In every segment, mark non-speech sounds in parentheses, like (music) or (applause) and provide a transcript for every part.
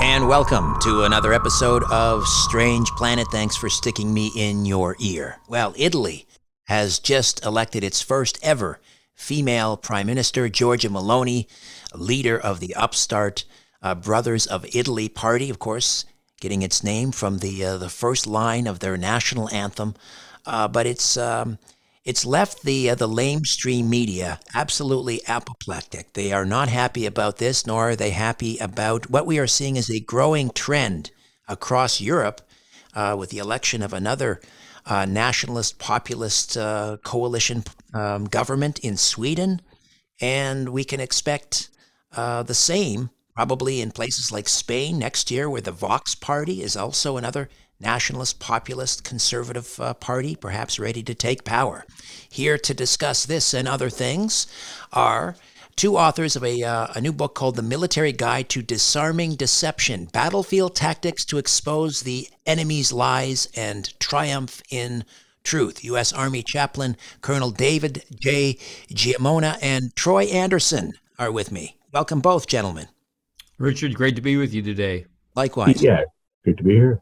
And welcome to another episode of Strange Planet. Thanks for sticking me in your ear. Well, Italy has just elected its first ever female prime minister, Giorgia Meloni, leader of the upstart uh, Brothers of Italy party, of course, getting its name from the uh, the first line of their national anthem. Uh, but it's um, it's left the uh, the lamestream media absolutely apoplectic. They are not happy about this, nor are they happy about what we are seeing as a growing trend across Europe uh, with the election of another uh, nationalist populist uh, coalition um, government in Sweden, and we can expect uh, the same probably in places like Spain next year, where the Vox Party is also another nationalist, populist, conservative uh, party, perhaps ready to take power. Here to discuss this and other things are two authors of a, uh, a new book called The Military Guide to Disarming Deception Battlefield Tactics to Expose the Enemy's Lies and Triumph in Truth. U.S. Army Chaplain Colonel David J. Giammona and Troy Anderson are with me. Welcome, both gentlemen. Richard, great to be with you today. Likewise. Yeah, good to be here.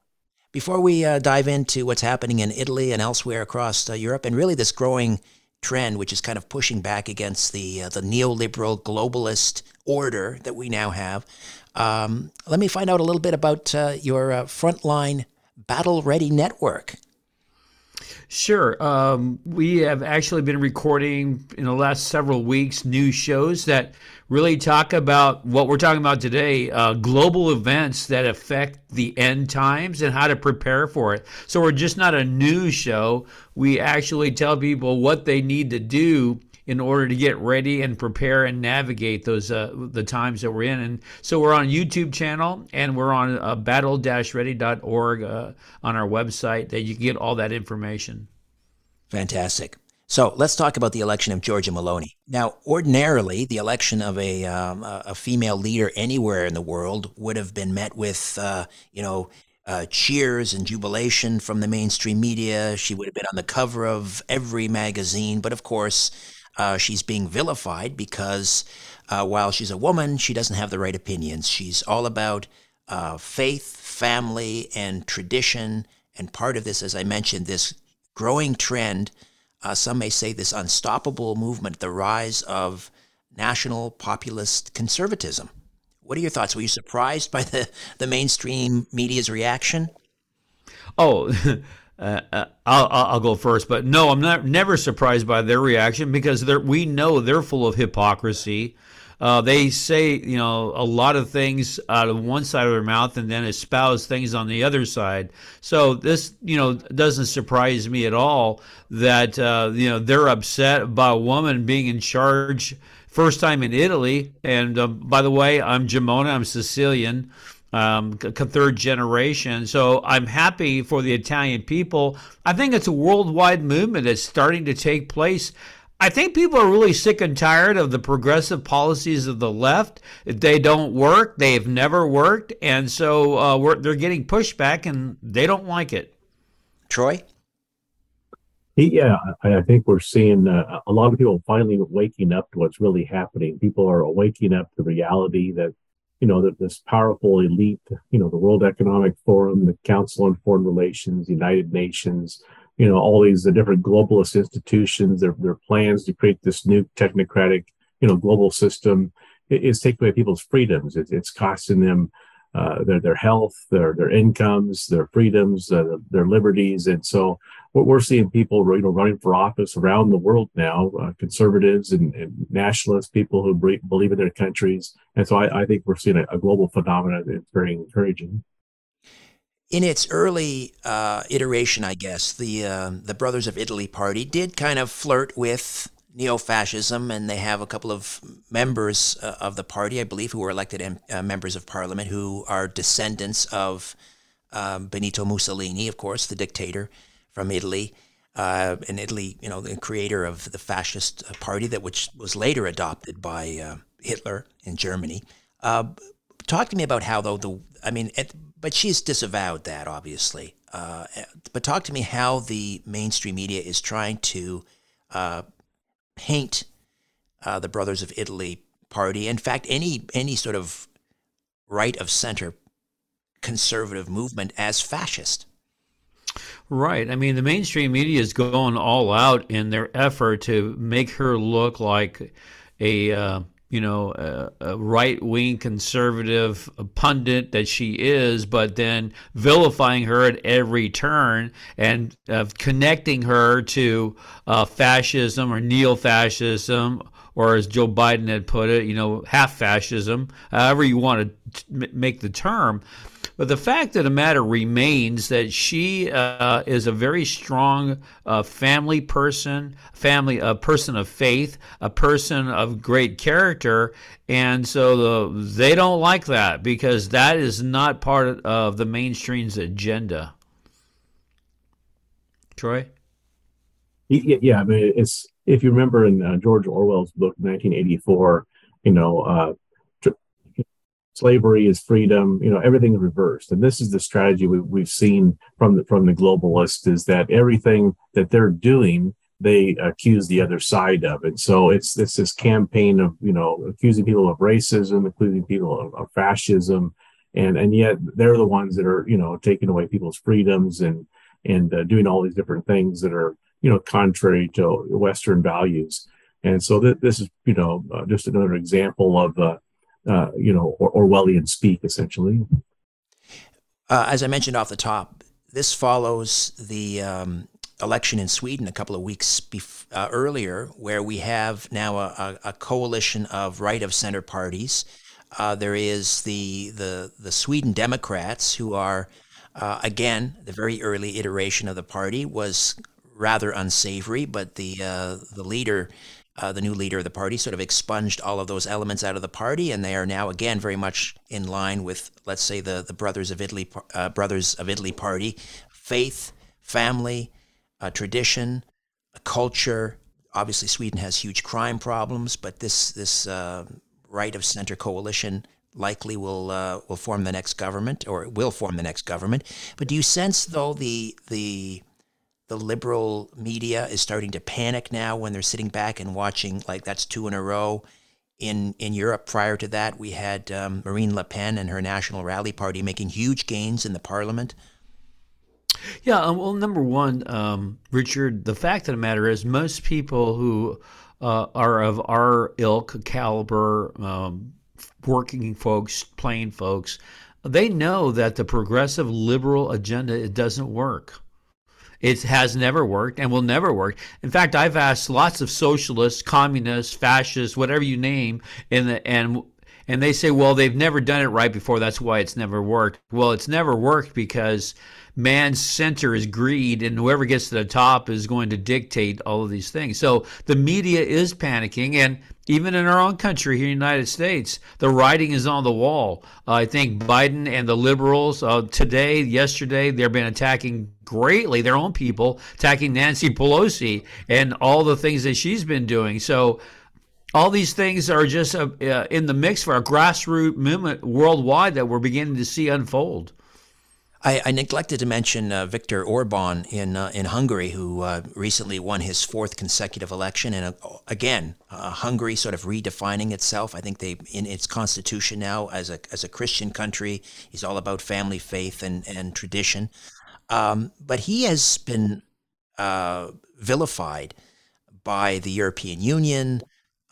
Before we uh, dive into what's happening in Italy and elsewhere across uh, Europe, and really this growing trend, which is kind of pushing back against the uh, the neoliberal globalist order that we now have, um, let me find out a little bit about uh, your uh, frontline battle ready network. Sure. Um, we have actually been recording in the last several weeks new shows that really talk about what we're talking about today uh, global events that affect the end times and how to prepare for it. So we're just not a news show. We actually tell people what they need to do in order to get ready and prepare and navigate those uh, the times that we're in. And so we're on YouTube channel and we're on uh, battle-ready.org uh, on our website that you can get all that information. Fantastic. So let's talk about the election of Giorgia Meloni. Now, ordinarily, the election of a, um, a female leader anywhere in the world would have been met with, uh, you know, uh, cheers and jubilation from the mainstream media. She would have been on the cover of every magazine. But of course, uh, she's being vilified because uh, while she's a woman, she doesn't have the right opinions. She's all about uh, faith, family, and tradition. And part of this, as I mentioned, this growing trend, uh, some may say this unstoppable movement, the rise of national populist conservatism. What are your thoughts? Were you surprised by the, the mainstream media's reaction? Oh, (laughs) Uh, uh, I'll, I'll go first, but no, I'm not never surprised by their reaction because we know they're full of hypocrisy. Uh, they say you know a lot of things out of one side of their mouth and then espouse things on the other side. So this you know doesn't surprise me at all that uh, you know they're upset about a woman being in charge first time in Italy. And um, by the way, I'm Giammona. I'm Sicilian um, third generation. So I'm happy for the Italian people. I think it's a worldwide movement that's starting to take place. I think people are really sick and tired of the progressive policies of the left. They don't work. They've never worked, and so uh, they're getting pushback, and they don't like it. Troy. Yeah, I think we're seeing uh, a lot of people finally waking up to what's really happening. People are waking up to reality that you know, that this powerful elite, you know, the World Economic Forum, the Council on Foreign Relations, United Nations, you know, all these the different globalist institutions, their their plans to create this new technocratic, you know, global system is taking away people's freedoms. It's, it's costing them uh, their their health, their their incomes, their freedoms, uh, their liberties, and so we're seeing people you know running for office around the world now, uh, conservatives and, and, nationalists, people who believe in their countries, and so I, I think we're seeing a, a, global phenomenon that's very encouraging. In its early uh, iteration, I guess the uh, the Brothers of Italy party did kind of flirt with neo-fascism, and they have a couple of members uh, of the party, I believe, who were elected uh, members of parliament, who are descendants of um, Benito Mussolini, of course, the dictator from Italy. Uh, in Italy, you know, the creator of the fascist party that which was later adopted by uh, Hitler in Germany. Uh, talk to me about how, though, the I mean, it, but she's disavowed that, obviously. Uh, but talk to me how the mainstream media is trying to paint uh, the Brothers of Italy party. In fact, any any sort of right of center conservative movement as fascist. Right. I mean, the mainstream media is going all out in their effort to make her look like a uh, you know, a, a right wing conservative pundit that she is, but then vilifying her at every turn and uh, connecting her to uh, fascism or neo fascism, or as Joe Biden had put it, you know, half fascism, however you want to make the term. But the fact of the matter remains that she uh, is a very strong uh, family person, family a person of faith, a person of great character, and so the, they don't like that because that is not part of the mainstream's agenda. Troy. Yeah, I mean, it's if you remember in uh, George Orwell's book 1984, you know, uh, slavery is freedom you know everything is reversed and this is the strategy we, we've seen from the from the globalists is that everything that they're doing they accuse the other side of it. So it's it's this campaign of you know accusing people of racism accusing people of, of fascism. And and yet they're the ones that are you know taking away people's freedoms and and uh, doing all these different things that are you know contrary to western values. And so th- this is you know uh, just another example of uh, uh, you know, or, Orwellian speak, essentially. Uh, as I mentioned off the top, this follows the um, election in Sweden a couple of weeks bef- uh, earlier, where we have now a, a, coalition of right of center parties. Uh, there is the, the the Sweden Democrats, who are uh, again the very early iteration of the party was rather unsavory, but the uh, the leader uh, the new leader of the party, sort of expunged all of those elements out of the party, and they are now again very much in line with, let's say, the the Brothers of Italy uh, Brothers of Italy party, faith, family, uh, tradition, culture. Obviously, Sweden has huge crime problems, but this this uh, right of center coalition likely will uh, will form the next government, or will form the next government. But do you sense, though, the the the liberal media is starting to panic now when they're sitting back and watching like that's two in a row. In in Europe, prior to that, we had um, Marine Le Pen and her National Rally Party making huge gains in the parliament. Yeah, um, well, number one, um, Richard, the fact of the matter is, most people who uh, are of our ilk, caliber, um, working folks, plain folks, they know that the progressive liberal agenda it doesn't work. It has never worked and will never work. In fact, I've asked lots of socialists, communists, fascists, whatever you name, and the, and and they say, well, they've never done it right before. That's why it's never worked. Well, it's never worked because man's center is greed, and whoever gets to the top is going to dictate all of these things. So the media is panicking, and even in our own country here in the United States, the writing is on the wall. Uh, I think Biden and the liberals uh, today, yesterday, they've been attacking greatly their own people, attacking Nancy Pelosi and all the things that she's been doing. So all these things are just uh, uh in the mix for a grassroots movement worldwide that we're beginning to see unfold. I, I neglected to mention uh, Viktor Orban in uh, in Hungary, who uh, recently won his fourth consecutive election, and again, Hungary sort of redefining itself. I think they in its constitution now as a as a Christian country is all about family, faith, and and tradition. Um, but he has been vilified by the European Union.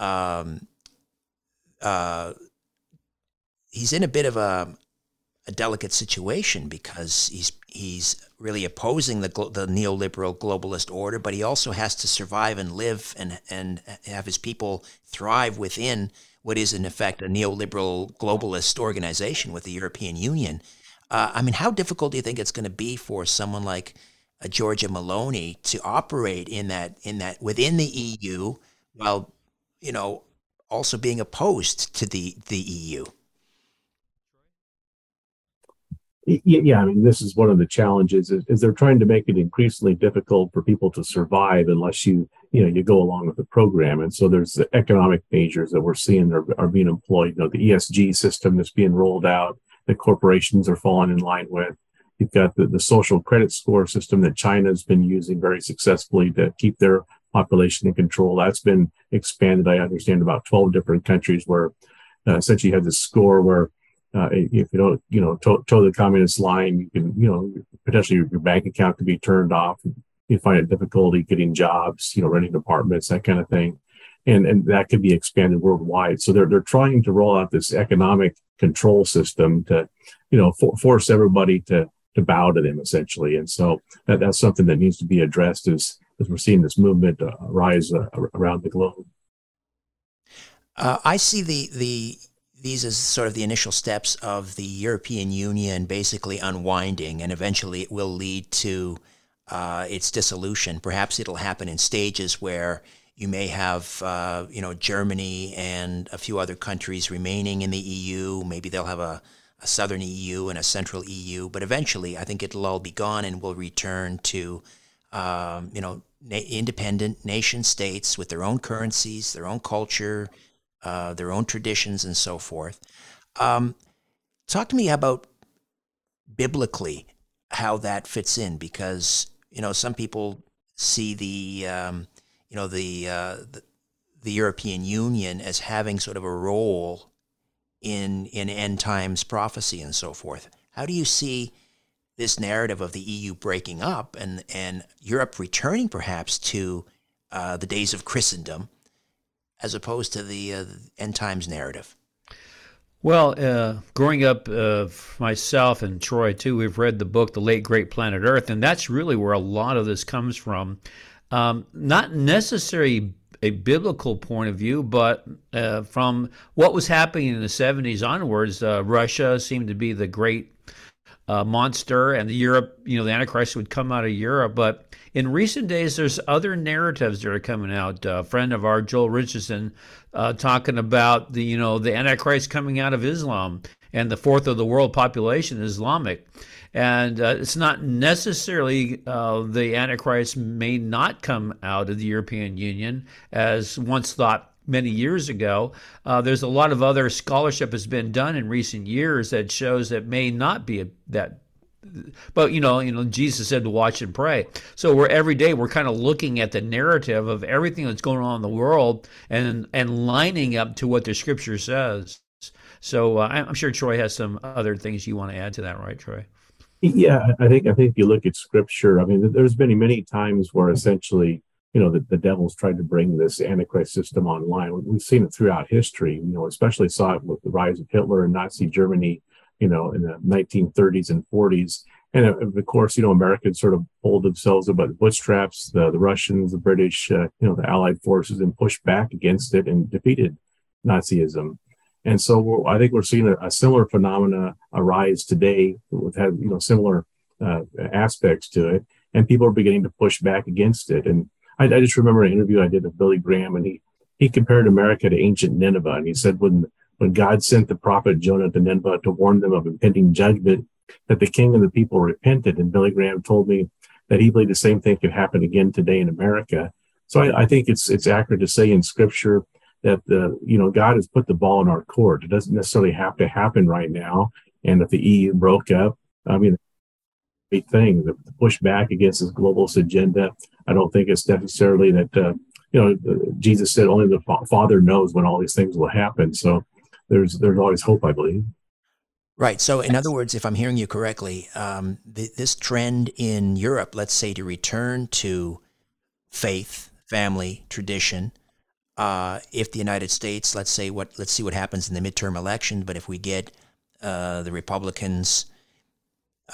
Um, he's in a bit of a a delicate situation because he's he's really opposing the the neoliberal globalist order, but he also has to survive and live and and have his people thrive within what is in effect a neoliberal globalist organization with the European Union. Uh, I mean, how difficult do you think it's going to be for someone like Giorgia Meloni to operate in that in that within the EU while you know also being opposed to the the EU? yeah, I mean, this is one of the challenges is, is, they're trying to make it increasingly difficult for people to survive unless you, you know, you go along with the program. And so there's the economic measures that we're seeing are, are being employed. You know, the ESG system that's being rolled out, that corporations are falling in line with. You've got the, the social credit score system that China's been using very successfully to keep their population in control. That's been expanded. I understand about 12 different countries where uh, essentially you have this score where uh, if you don't, you know, toe, toe, the communist line, you can, you know, potentially your, bank account could be turned off. You find it difficulty getting jobs, you know, renting apartments, that kind of thing, and and that could be expanded worldwide. So they're they're trying to roll out this economic control system to, you know, for, force everybody to to bow to them essentially. And so that, that's something that needs to be addressed as as we're seeing this movement uh, rise uh, around the globe. Uh, I see the the these as sort of the initial steps of the European Union basically unwinding, and eventually it will lead to uh, its dissolution. Perhaps it'll happen in stages where you may have, uh, you know, Germany and a few other countries remaining in the EU. Maybe they'll have a, a southern EU and a central EU, but eventually I think it'll all be gone and we'll return to, um, you know, na- independent nation states with their own currencies, their own culture, uh, their own traditions, and so forth. Um, talk to me about biblically how that fits in, because you know some people see the um, you know the, uh, the the European Union as having sort of a role in in end times prophecy and so forth. How do you see this narrative of the EU breaking up and and Europe returning perhaps to uh, the days of Christendom as opposed to the uh, end times narrative? Well, uh, growing up, uh, myself and Troy too, we've read the book, The Late Great Planet Earth, and that's really where a lot of this comes from. Um, not necessarily a biblical point of view, but uh, from what was happening in the 70s onwards, uh, Russia seemed to be the great uh, monster, and the Europe, you know, the Antichrist would come out of Europe. But in recent days, there's other narratives that are coming out. a friend of ours, Joel Richardson, uh, talking about the, you know, the Antichrist coming out of Islam and the fourth of the world population Islamic. And uh, it's not necessarily uh, the Antichrist may not come out of the European Union as once thought many years ago. Uh, there's a lot of other scholarship has been done in recent years that shows that may not be a, that. But you know, you know, Jesus said to watch and pray. So we're every day we're kind of looking at the narrative of everything that's going on in the world and and lining up to what the Scripture says. So uh, I'm sure Troy has some other things you want to add to that, right, Troy? Yeah, I think I think if you look at Scripture, I mean, there's been many times where essentially you know, the, the devil's tried to bring this Antichrist system online. We've seen it throughout history, you know, especially saw it with the rise of Hitler and Nazi Germany, you know, in the 1930s and 40s. And of course, you know, Americans sort of pulled themselves about the bootstraps, the, the Russians, the British, uh, you know, the Allied forces and pushed back against it and defeated Nazism. And so I think we're seeing a, a, similar phenomena arise today with had, you know, similar uh, aspects to it. And people are beginning to push back against it. And I, I just remember an interview I did with Billy Graham, and he he compared America to ancient Nineveh, and he said when when God sent the prophet Jonah to Nineveh to warn them of impending judgment, that the king and the people repented. And Billy Graham told me that he believed the same thing could happen again today in America. So I, I think it's it's accurate to say in Scripture that the you know God has put the ball in our court. It doesn't necessarily have to happen right now. And if the EU broke up, I mean, great thing. The, the push back against this globalist agenda. I don't think it's necessarily that, uh, you know, Jesus said only the fa- Father knows when all these things will happen. So there's there's always hope, I believe. Right. So, in other words, if I'm hearing you correctly, um, this trend in Europe, let's say, to return to faith, family, tradition, uh, if the United States, let's say, what let's see what happens in the midterm election, but if we get uh, the Republicans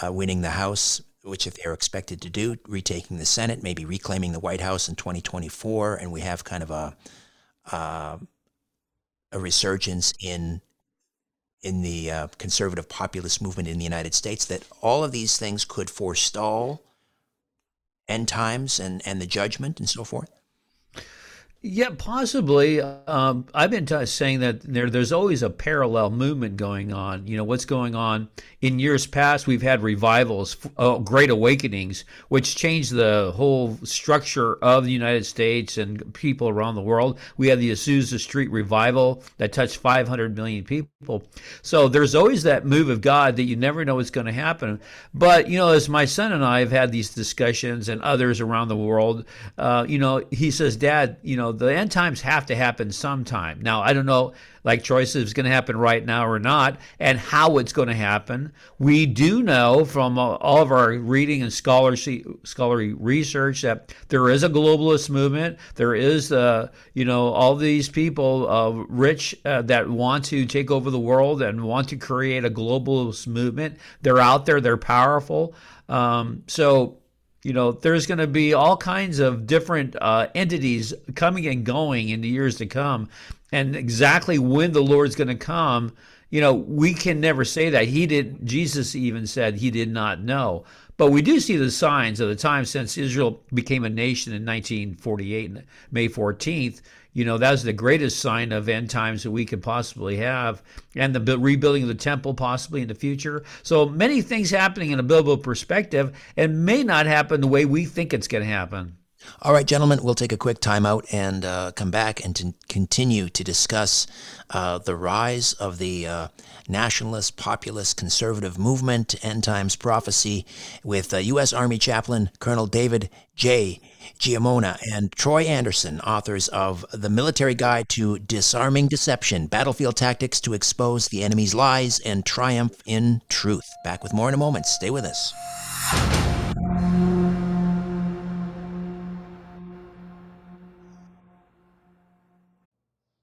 uh, winning the House, which if they're expected to do, retaking the Senate, maybe reclaiming the White House in 2024, and we have kind of a uh, a resurgence in in the uh, conservative populist movement in the United States, that all of these things could forestall end times and, and the judgment and so forth? Yeah, possibly. Um, I've been t- saying that there, there's always a parallel movement going on. You know, what's going on in years past? We've had revivals, uh, great awakenings, which changed the whole structure of the United States and people around the world. We had the Azusa Street revival that touched 500 million people. So there's always that move of God that you never know what's going to happen. But, you know, as my son and I have had these discussions and others around the world, uh, you know, he says, Dad, you know, the end times have to happen sometime. Now, I don't know, like says, it's going to happen right now or not, and how it's going to happen. We do know from all of our reading and scholarly, scholarly research that there is a globalist movement. There is, uh, you know, all these people, uh, rich, uh, that want to take over the world and want to create a globalist movement. They're out there. They're powerful. Um, so you know, there's going to be all kinds of different uh, entities coming and going in the years to come. And exactly when the Lord's going to come, you know, we can never say that. He did, Jesus even said he did not know. But we do see the signs of the time since Israel became a nation in 1948, May 14th you know, that's the greatest sign of end times that we could possibly have, and the rebuilding of the temple possibly in the future. So many things happening in a biblical perspective, and may not happen the way we think it's going to happen. All right, gentlemen, we'll take a quick timeout and uh, come back and to continue to discuss uh, the rise of the uh, nationalist, populist, conservative movement, end times prophecy, with U.S. Uh, Army Chaplain Colonel David J. Giammona and Troy Anderson, authors of The Military Guide to Disarming Deception Battlefield Tactics to Expose the Enemy's Lies and Triumph in Truth. Back with more in a moment. Stay with us.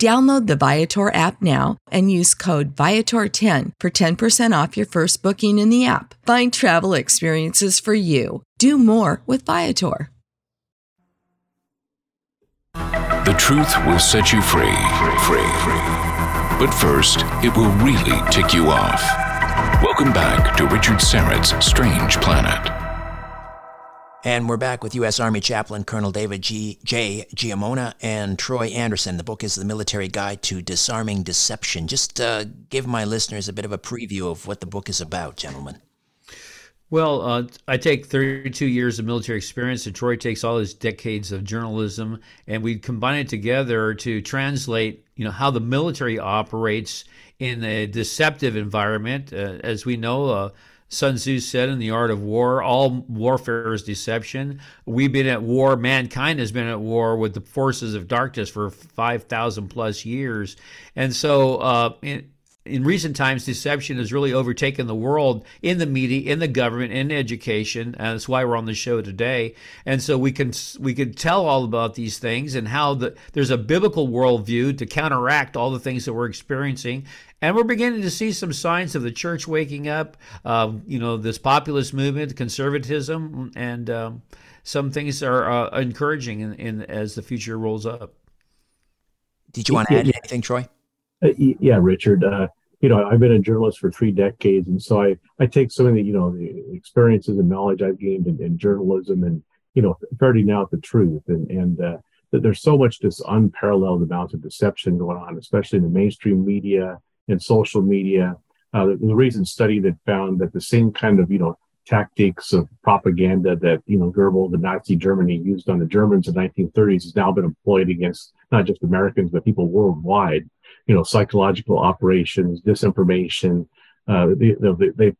Download the Viator app now and use code Viator10 for 10% off your first booking in the app. Find travel experiences for you. Do more with Viator. The truth will set you free, free, free. But first, it will really tick you off. Welcome back to Richard Syrett's Strange Planet. And we're back with U.S. Army Chaplain Colonel David G. J. Giammona and Troy Anderson. The book is The Military Guide to Disarming Deception. Just uh, give my listeners a bit of a preview of what the book is about, gentlemen. Well, uh, I take 32 years of military experience, and Troy takes all his decades of journalism, and we combine it together to translate, you know, how the military operates in a deceptive environment. Uh, as we know, uh, Sun Tzu said in The Art of War, all warfare is deception. We've been at war, mankind has been at war with the forces of darkness for 5,000 plus years. And so, uh, in, in recent times, deception has really overtaken the world in the media, in the government, in education. And that's why we're on the show today. And so we can we can tell all about these things and how the, there's a biblical worldview to counteract all the things that we're experiencing. And we're beginning to see some signs of the church waking up, uh, you know, this populist movement, conservatism, and um, some things are uh, encouraging in, in, as the future rolls up. Did you want to add anything, Troy? Uh, yeah, Richard. Uh, you know, I've been a journalist for three decades, and so I, I take some of the, you know, the experiences and knowledge I've gained in, in journalism and, you know, ferreting out the truth. And, and uh, that there's so much this unparalleled amount of deception going on, especially in the mainstream media, and social media. Uh, the, the recent study that found that the same kind of, you know, tactics of propaganda that, you know, Goebbels, the Nazi Germany used on the Germans in the 1930s has now been employed against not just Americans, but people worldwide. You know, psychological operations, disinformation. Uh, they, they, they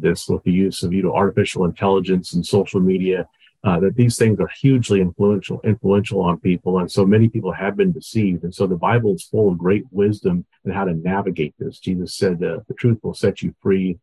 this with the use of, you know, artificial intelligence and social media uh, that these things are hugely influential influential on people and so many people have been deceived and so the bible is full of great wisdom and how to navigate this. Jesus said uh, the truth will set you free.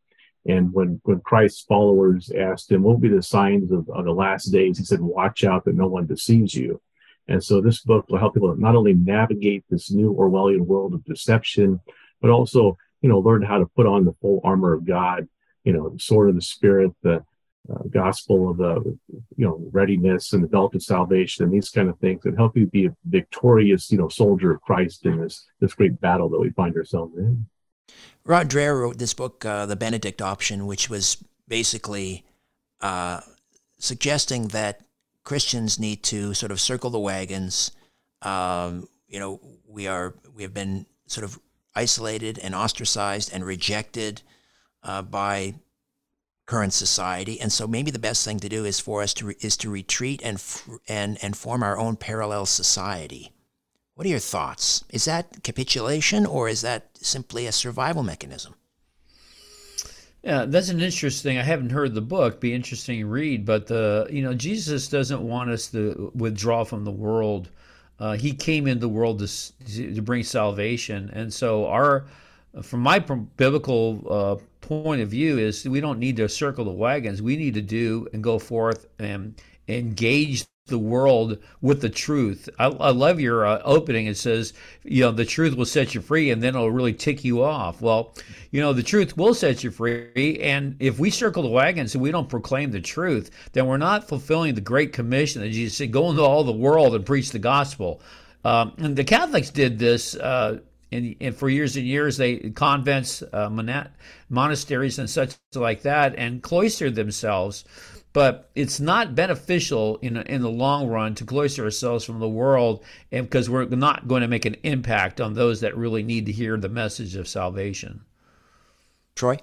And when when christ's followers asked him what will be the signs of, of the last days? he said watch out that no one deceives you and so this book will help people not only navigate this new orwellian world of deception but also you know learn how to put on the full armor of god you know the sword of the spirit the uh, gospel of the you know readiness and the belt of salvation and these kind of things that help you be a victorious you know soldier of Christ in this this great battle that we find ourselves in. Rod Dreher wrote this book, uh, The Benedict Option, which was basically uh, suggesting that Christians need to sort of circle the wagons. Um, you know, we are we have been sort of isolated and ostracized and rejected uh, by current society, and so maybe the best thing to do is for us to re- is to retreat and and and form our own parallel society. What are your thoughts? Is that capitulation, or is that simply a survival mechanism? Yeah, that's an interesting. I haven't heard the book. Be interesting read, but the you know Jesus doesn't want us to withdraw from the world. Uh, he came in the world to to bring salvation, and so our from my biblical uh, point of view is we don't need to circle the wagons. We need to do and go forth and engage the world with the truth. I, I love your uh, opening. It says, you know, the truth will set you free and then it'll really tick you off. Well, you know, the truth will set you free. And if we circle the wagons and we don't proclaim the truth, then we're not fulfilling the Great Commission that Jesus said, go into all the world and preach the gospel. Um, and the Catholics did this uh, and, and for years and years they convents uh, monasteries and such like that and cloistered themselves but it's not beneficial in in the long run to cloister ourselves from the world and because we're not going to make an impact on those that really need to hear the message of salvation. Troy?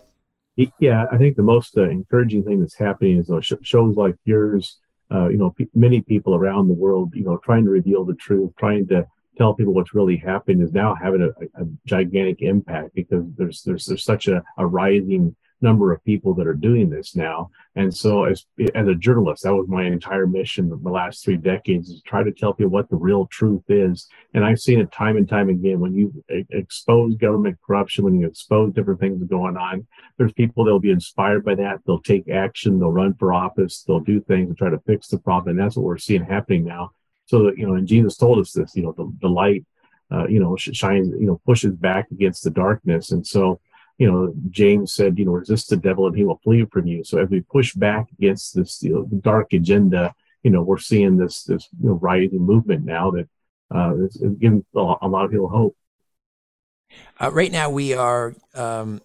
Yeah i think the most uh, encouraging thing that's happening is uh, shows like yours uh, you know p- many people around the world you know trying to reveal the truth trying to tell people what's really happening is now having a, a gigantic impact because there's there's there's such a, a rising number of people that are doing this now. And so as as a journalist, that was my entire mission the last three decades is try to tell people what the real truth is. And I've seen it time and time again. When you expose government corruption, when you expose different things going on, there's people that'll be inspired by that. They'll take action. They'll run for office. They'll do things to try to fix the problem. And that's what we're seeing happening now. So that, you know, and Jesus told us this, you know, the, the light, uh, you know, shines, you know, pushes back against the darkness. And so, you know, James said, you know, resist the devil and he will flee from you. So as we push back against this you know, dark agenda, you know, we're seeing this, this you know, rising movement now that uh, is, is giving a lot of people hope. Uh, right now, we are um,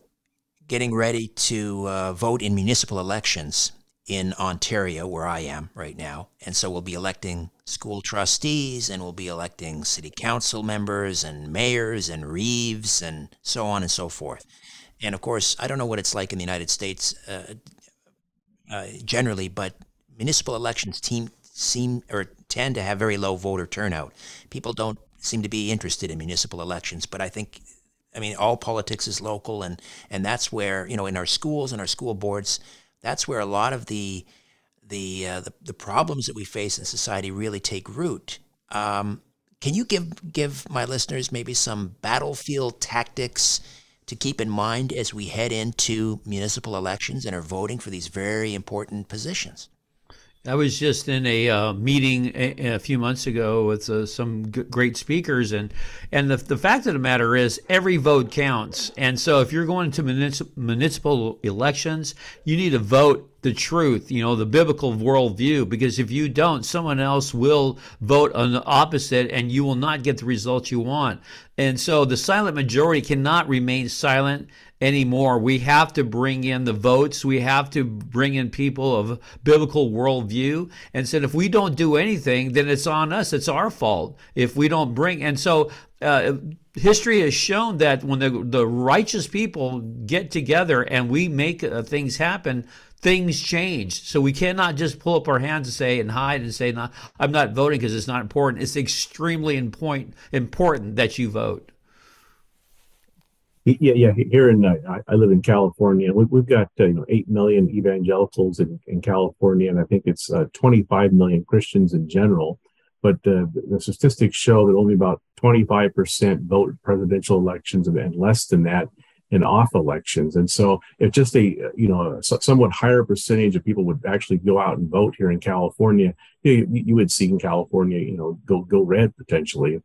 getting ready to uh, vote in municipal elections in Ontario, where I am right now. And so we'll be electing school trustees and we'll be electing city council members and mayors and reeves and so on and so forth. And of course, I don't know what it's like in the United States uh, uh, generally, but municipal elections team, seem or tend to have very low voter turnout. People don't seem to be interested in municipal elections, but I think I mean, all politics is local, and and that's where you know in our schools and our school boards, that's where a lot of the the uh, the, the, problems that we face in society really take root. Um, can you give give my listeners maybe some battlefield tactics to keep in mind as we head into municipal elections and are voting for these very important positions? I was just in a uh, meeting a, a, few months ago with uh, some g- great speakers, and and the, the fact of the matter is every vote counts. And so if you're going to municip- municipal elections, you need to vote the truth, you know, the biblical worldview, because if you don't, someone else will vote on the opposite, and you will not get the results you want. And so the silent majority cannot remain silent anymore. We have to bring in the votes. We have to bring in people of biblical worldview. And said, if we don't do anything, then it's on us. It's our fault if we don't bring. And so, uh, history has shown that when the the righteous people get together and we make uh, things happen, things change. So we cannot just pull up our hands and say and hide and say, "No, I'm not voting because it's not important." It's extremely important important that you vote. Yeah, yeah. Here in uh, I live in California. We, have got uh, you know eight million evangelicals in, in California, and I think it's uh, 25 million Christians in general. But uh, the statistics show that only about 25% vote presidential elections, and less than that in off elections. And so, if just a you know a somewhat higher percentage of people would actually go out and vote here in California, you, you would see in California, you know, go go red potentially.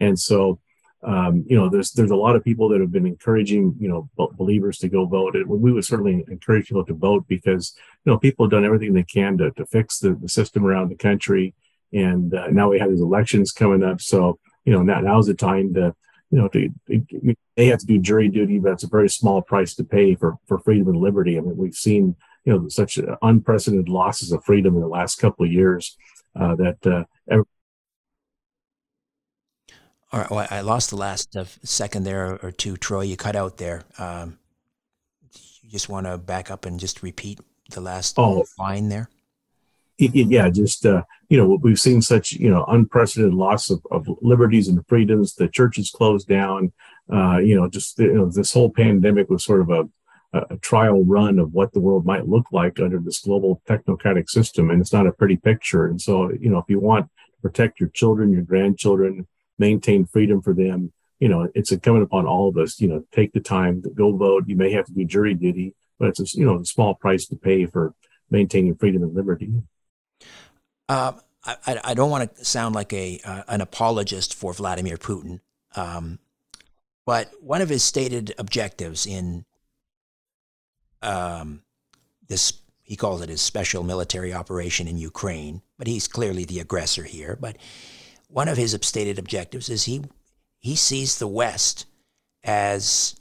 And so, um, you know, there's there's a lot of people that have been encouraging, you know, believers to go vote. And we would certainly encourage people to vote because, you know, people have done everything they can to, to fix the, the system around the country. And uh, now we have these elections coming up. So, you know, now now's the time to, you know, to, to, they have to do jury duty, but it's a very small price to pay for, for freedom and liberty. I mean, we've seen, you know, such unprecedented losses of freedom in the last couple of years uh, that uh, all right, well, I lost the last uh, second there or two, Troy. You cut out there. Um, you just want to back up and just repeat the last oh. line there. (laughs) Yeah, just uh, you know, we've seen such you know unprecedented loss of, of liberties and freedoms. The churches closed down. Uh, you know, just you know, this whole pandemic was sort of a a trial run of what the world might look like under this global technocratic system, and it's not a pretty picture. And so, you know, if you want to protect your children, your grandchildren, maintain freedom for them. You know, it's incumbent upon all of us, you know, take the time to go vote. You may have to do jury duty, but it's a, you know, a small price to pay for maintaining freedom and liberty. Uh, I, I don't want to sound like a uh, an apologist for Vladimir Putin, um, but one of his stated objectives in um, this he calls it his special military operation in Ukraine, but he's clearly the aggressor here. But one of his stated objectives is he he sees the West as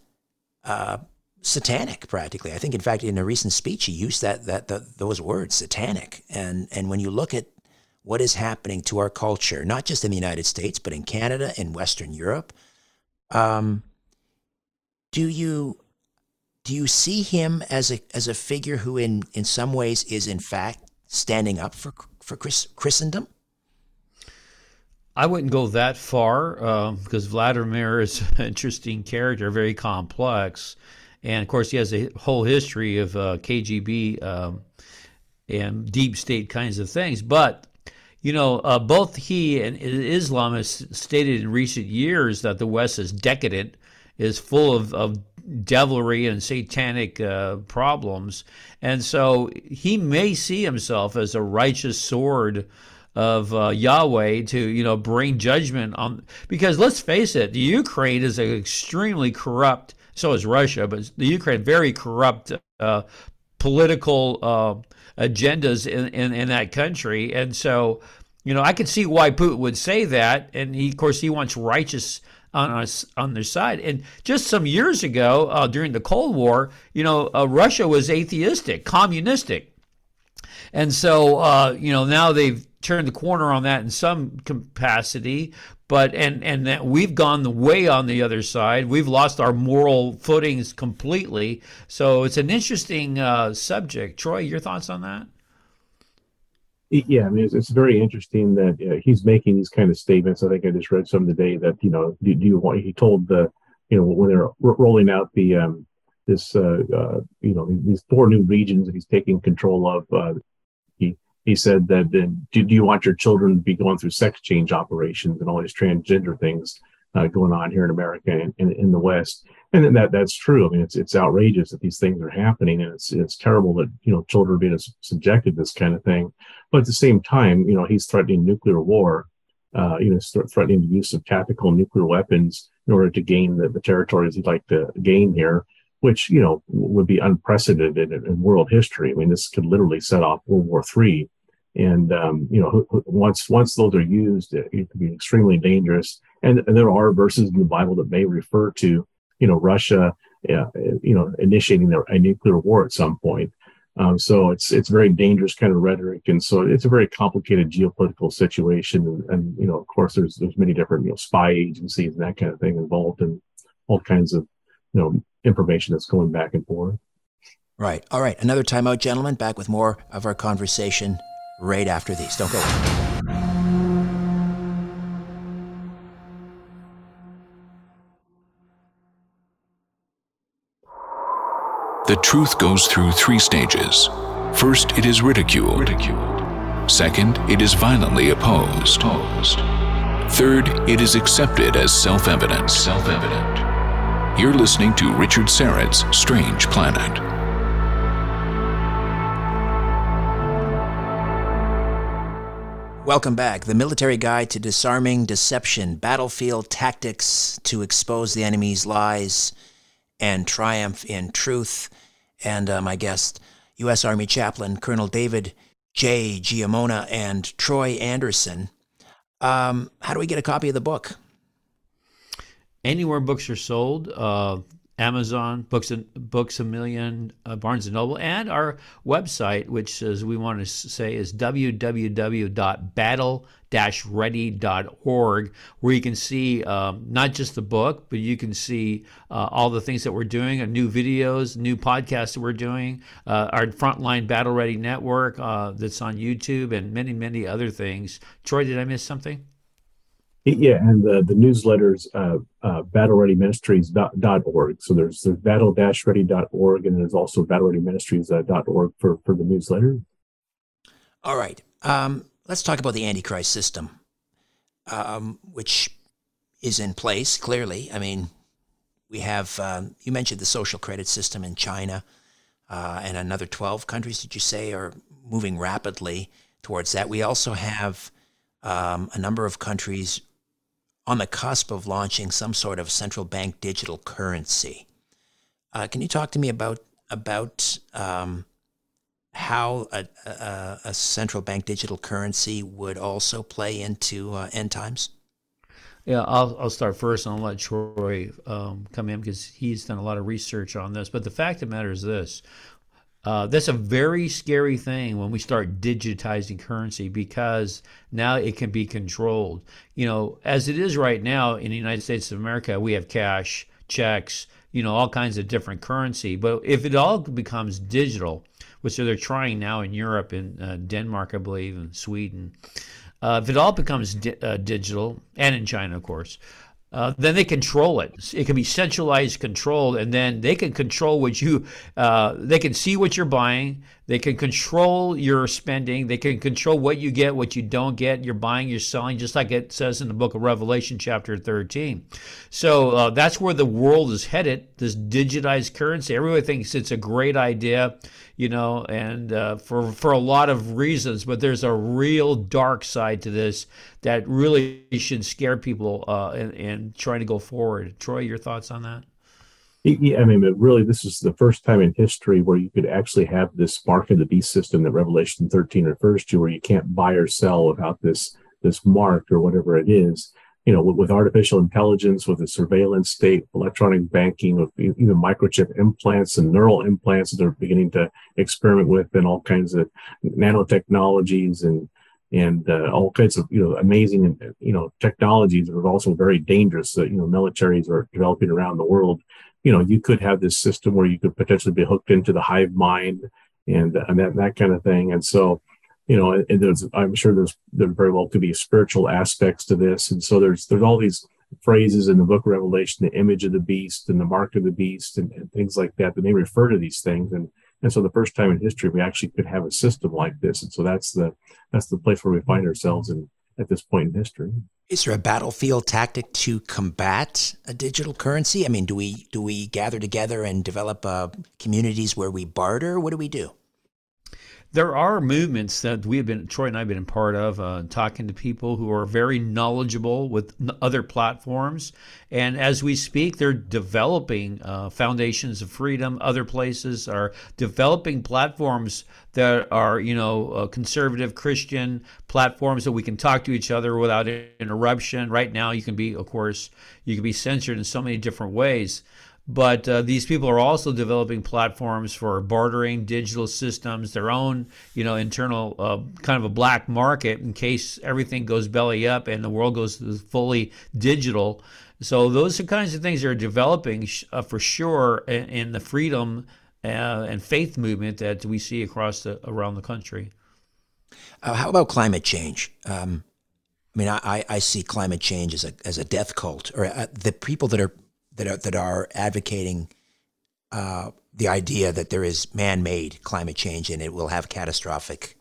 uh, satanic, practically. I think, in fact, in a recent speech, he used that that the, those words, satanic. And and when you look at what is happening to our culture, not just in the United States, but in Canada and Western Europe, um, do you do you see him as a as a figure who, in in some ways, is in fact standing up for for Chris, Christendom? I wouldn't go that far uh, because Vladimir is (laughs) an interesting character, very complex, and of course he has a whole history of uh, KGB um, and deep state kinds of things. But you know, uh, both he and Islam has stated in recent years that the West is decadent, is full of, of devilry and satanic uh, problems, and so he may see himself as a righteous sword of uh, Yahweh to you know bring judgment on because let's face it, the Ukraine is an extremely corrupt. So is Russia, but the Ukraine very corrupt uh, political uh, agendas in, in in that country, and so you know I can see why Putin would say that, and he of course he wants righteous on us on their side. And just some years ago, uh, during the Cold War, you know, uh, Russia was atheistic, communistic, and so uh, you know now they've turned the corner on that in some capacity but and and that we've gone the way on the other side. We've lost our moral footings completely. So it's an interesting uh, subject. Troy your thoughts on that? Yeah i mean it's, it's very interesting that uh, he's making these kind of statements. I think i just read some today that you know do, do you want he told the you know when they're rolling out the um this uh, uh you know these four new regions that he's taking control of uh, he said that do, do you want your children to be going through sex change operations and all these transgender things uh, going on here in America and in, in the West? And that that's true. I mean, it's it's outrageous that these things are happening, and it's it's terrible that you know children are being subjected to this kind of thing. But at the same time, you know, he's threatening nuclear war. Uh, you know, threatening the use of tactical nuclear weapons in order to gain the, the territories he'd like to gain here which you know would be unprecedented in, in, world history. I mean, this could literally set off World War III, and um, you know once once those are used, it, it can be extremely dangerous. And, and, there are verses in the Bible that may refer to you know Russia, uh, you know, initiating a nuclear war at some point. Um, so it's it's very dangerous kind of rhetoric, and so it's a very complicated geopolitical situation. And, and, you know, of course, there's there's many different you know spy agencies and that kind of thing involved, and all kinds of you know information that's going back and forth. Right. All right. Another timeout, gentlemen. Back with more of our conversation right after these. Don't go. away. The truth goes through three stages. First, it is ridiculed. ridiculed. Second, it is violently opposed. opposed. Third, it is accepted as self-evident. Self-evident. You're listening to Richard Syrett's Strange Planet. Welcome back. The Military Guide to Disarming Deception Battlefield Tactics to Expose the Enemy's Lies and Triumph in Truth. And uh, my guest, U.S. Army Chaplain Colonel David J. Giammona and Troy Anderson. Um, how do we get a copy of the book? Anywhere books are sold. Uh, Amazon, Books a, Books a Million, uh, Barnes and Noble, and our website, which as we want to say is www.battle-ready.org, where you can see um, not just the book, but you can see uh, all the things that we're doing, uh, new videos, new podcasts that we're doing, uh, our Frontline Battle Ready Network uh, that's on YouTube, and many, many other things. Troy, did I miss something? Yeah, and the, the newsletters, uh, uh, battlereadyministries.org. So there's, there's battle-ready.org, and there's also battlereadyministries.org for, for the newsletter. All right. Um, let's talk about the Antichrist system, um, which is in place, clearly. I mean, we have, um, you mentioned the social credit system in China, uh, and another 12 countries, did you say, are moving rapidly towards that. We also have um, a number of countries on the cusp of launching some sort of central bank digital currency. Uh, can you talk to me about about um, how a, a, a, central bank digital currency would also play into uh, end times? Yeah, I'll, I'll start first and I'll let Troy um, come in because he's done a lot of research on this. But the fact of the matter is this uh, that's a very scary thing when we start digitizing currency because now it can be controlled. You know, as it is right now in the United States of America, we have cash, checks, you know, all kinds of different currency. But if it all becomes digital, which they're trying now in Europe, in uh, Denmark, I believe, and Sweden, uh, if it all becomes di- uh, digital, and in China, of course, uh, then they control it. It can be centralized controlled, and then they can control what you. Uh, they can see what you're buying. They can control your spending. They can control what you get, what you don't get. You're buying, you're selling, just like it says in the book of Revelation, chapter 13. So uh, that's where the world is headed. This digitized currency. Everybody thinks it's a great idea you know, and uh, for for a lot of reasons. But there's a real dark side to this that really should scare people uh, in, in trying to go forward. Troy, your thoughts on that? Yeah, I mean, really, this is the first time in history where you could actually have this mark of the beast system that Revelation 13 refers to, where you can't buy or sell without this this mark or whatever it is you know, with, with, artificial intelligence, with the surveillance state, electronic banking, with even microchip implants and neural implants that they're beginning to experiment with, and all kinds of nanotechnologies and and uh, all kinds of you know amazing you know technologies that are also very dangerous that you know militaries are developing around the world. You know, you could have this system where you could potentially be hooked into the hive mind and and that that kind of thing, and so you know, and there's, I'm sure there's, there very well could be spiritual aspects to this. And so there's, there's all these phrases in the book of Revelation, the image of the beast and the mark of the beast and, and things like that, that may refer to these things. And, and so the first time in history, we actually could have a system like this. And so that's the, that's the place where we find ourselves in, at this point in history. Is there a battlefield tactic to combat a digital currency? I mean, do we do we gather together and develop uh, communities where we barter? What do we do? There are movements that we have been Troy and I have been a part of, uh, talking to people who are very knowledgeable with other platforms, and as we speak, they're developing uh, foundations of freedom. Other places are developing platforms that are, you know, uh, conservative Christian platforms that we can talk to each other without interruption. Right now, you can be, of course, you can be censored in so many different ways. But uh, these people are also developing platforms for bartering, digital systems, their own, you know, internal uh, kind of a black market in case everything goes belly up and the world goes fully digital. So those are kinds of things that are developing uh, for sure in, in the freedom uh, and faith movement that we see across the around the country. Uh, how about climate change? Um, I mean, I, I see climate change as a as a death cult, or uh, the people that are that are that are advocating uh, the idea that there is man-made climate change and it will have catastrophic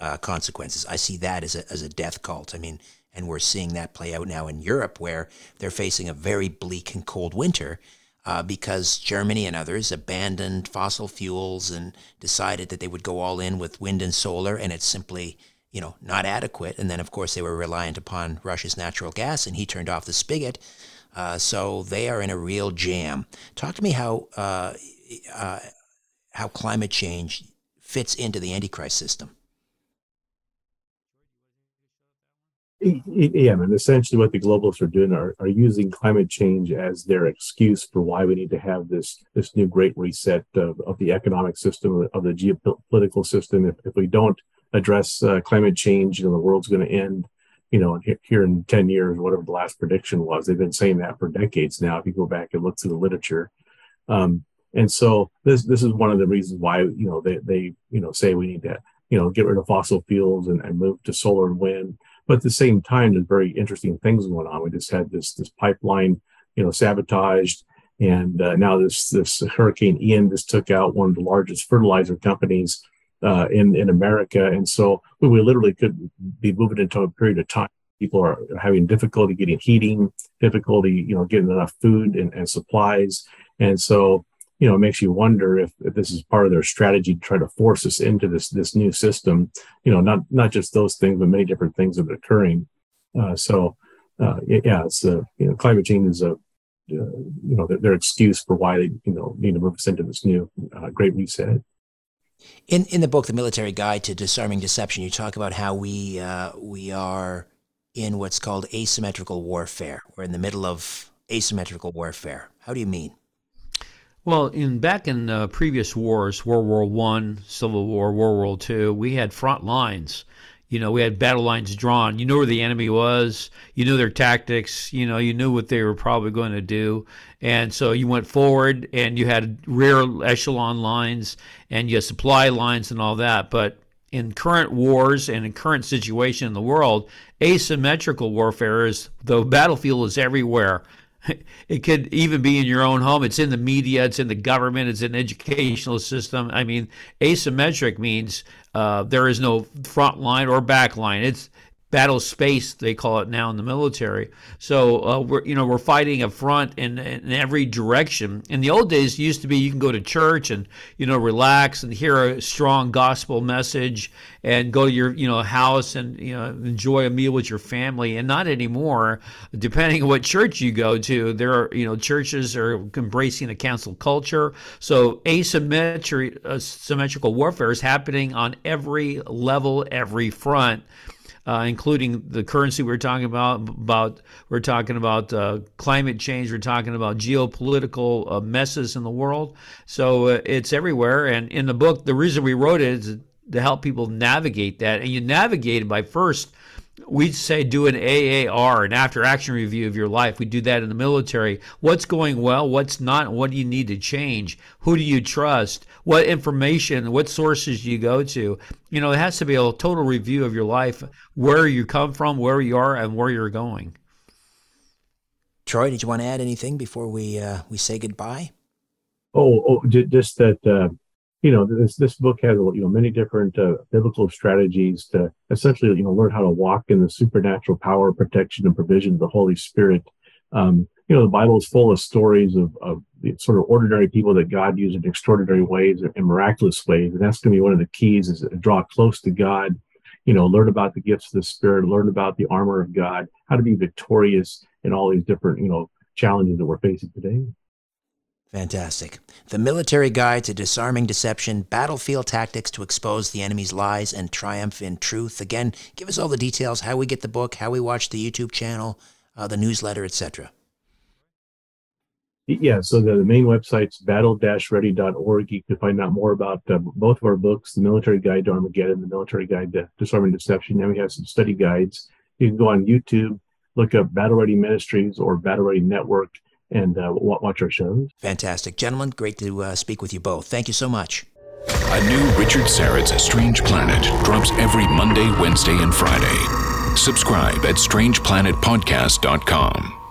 uh, consequences. I see that as a as a death cult. I mean, and we're seeing that play out now in Europe, where they're facing a very bleak and cold winter. Uh, because Germany and others abandoned fossil fuels and decided that they would go all in with wind and solar, and it's simply you know, not adequate. And then, of course, they were reliant upon Russia's natural gas, and he turned off the spigot. Uh, so they are in a real jam. Talk to me how uh, uh, how climate change fits into the Antichrist system. Yeah, and essentially what the globalists are doing are, are using climate change as their excuse for why we need to have this this new great reset of, of the economic system, of the geopolitical system. If, if we don't address uh, climate change, you know, the world's going to end, you know, here in 10 years, whatever the last prediction was. They've been saying that for decades now, if you go back and look through the literature. Um, and so this this is one of the reasons why, you know, they, they you know, say we need to, you know, get rid of fossil fuels and, and move to solar and wind. But at the same time, there's very interesting things going on. We just had this this pipeline, you know, sabotaged. And uh, now this this Hurricane Ian just took out one of the largest fertilizer companies uh, in in America, and so we, we literally could be moving into a period of time. People are having difficulty getting heating, difficulty you know getting enough food and, and supplies, and so you know it makes you wonder if, if this is part of their strategy to try to force us into this this new system. You know, not not just those things, but many different things that are occurring. Uh, so uh, yeah, it's a, you know climate change is a uh, you know their, their, excuse for why they you know need to move us into this new uh, great reset. In in the book, The Military Guide to Disarming Deception, you talk about how we uh, we are in what's called asymmetrical warfare. We're in the middle of asymmetrical warfare. How do you mean? Well, in back in uh, previous wars, World War One, Civil War, World War Two, we had front lines you know, we had battle lines drawn. You knew where the enemy was. You knew their tactics. You know, you knew what they were probably going to do. And so you went forward and you had rear echelon lines and you had supply lines and all that. But in current wars and in current situation in the world, asymmetrical warfare is the battlefield is everywhere. (laughs) It could even be in your own home. It's in the media. It's in the government. It's in the educational system. I mean, asymmetric means uh, there is no front line or back line. It's battle space they call it now in the military. So uh, we're you know we're fighting a front in, in every direction. In the old days, used to be you can go to church and you know relax and hear a strong gospel message and go to your you know house and you know enjoy a meal with your family. And not anymore. Depending on what church you go to, there are you know churches are embracing a cancel culture. So asymmetry, uh, symmetrical warfare is happening on every level, every front uh, including the currency we're talking about. About we're talking about uh, climate change. We're talking about geopolitical uh, messes in the world. So uh, it's everywhere. And in the book, the reason we wrote it is to help people navigate that. And you navigate it by first we'd say do an AAR, an after action review of your life. We do that in the military. What's going well? What's not? What do you need to change? Who do you trust? What information? What sources do you go to? You know, it has to be a total review of your life, where you come from, where you are, and where you're going. Troy, did you want to add anything before we uh, we say goodbye? Oh, oh just that uh, you know this this book has you know many different uh, biblical strategies to essentially you know learn how to walk in the supernatural power protection and provision of the holy spirit um, you know the bible is full of stories of, of sort of ordinary people that god used in extraordinary ways and miraculous ways and that's going to be one of the keys is draw close to god you know learn about the gifts of the spirit learn about the armor of god how to be victorious in all these different you know challenges that we're facing today Fantastic. The Military Guide to Disarming Deception Battlefield Tactics to Expose the Enemy's Lies and Triumph in Truth. Again, give us all the details how we get the book, how we watch the YouTube channel, uh, the newsletter, etc. Yeah, so the, the main website's battle-ready.org. You can find out more about uh, both of our books, The Military Guide to Armageddon, The Military Guide to Disarming Deception. Now we have some study guides. You can go on YouTube, look up Battle Ready Ministries or Battle Ready Network, and uh, watch our shows. Fantastic. Gentlemen, great to uh, speak with you both. Thank you so much. A new Richard Syrett's Strange Planet drops every Monday, Wednesday, and Friday. Subscribe at strangeplanetpodcast.com.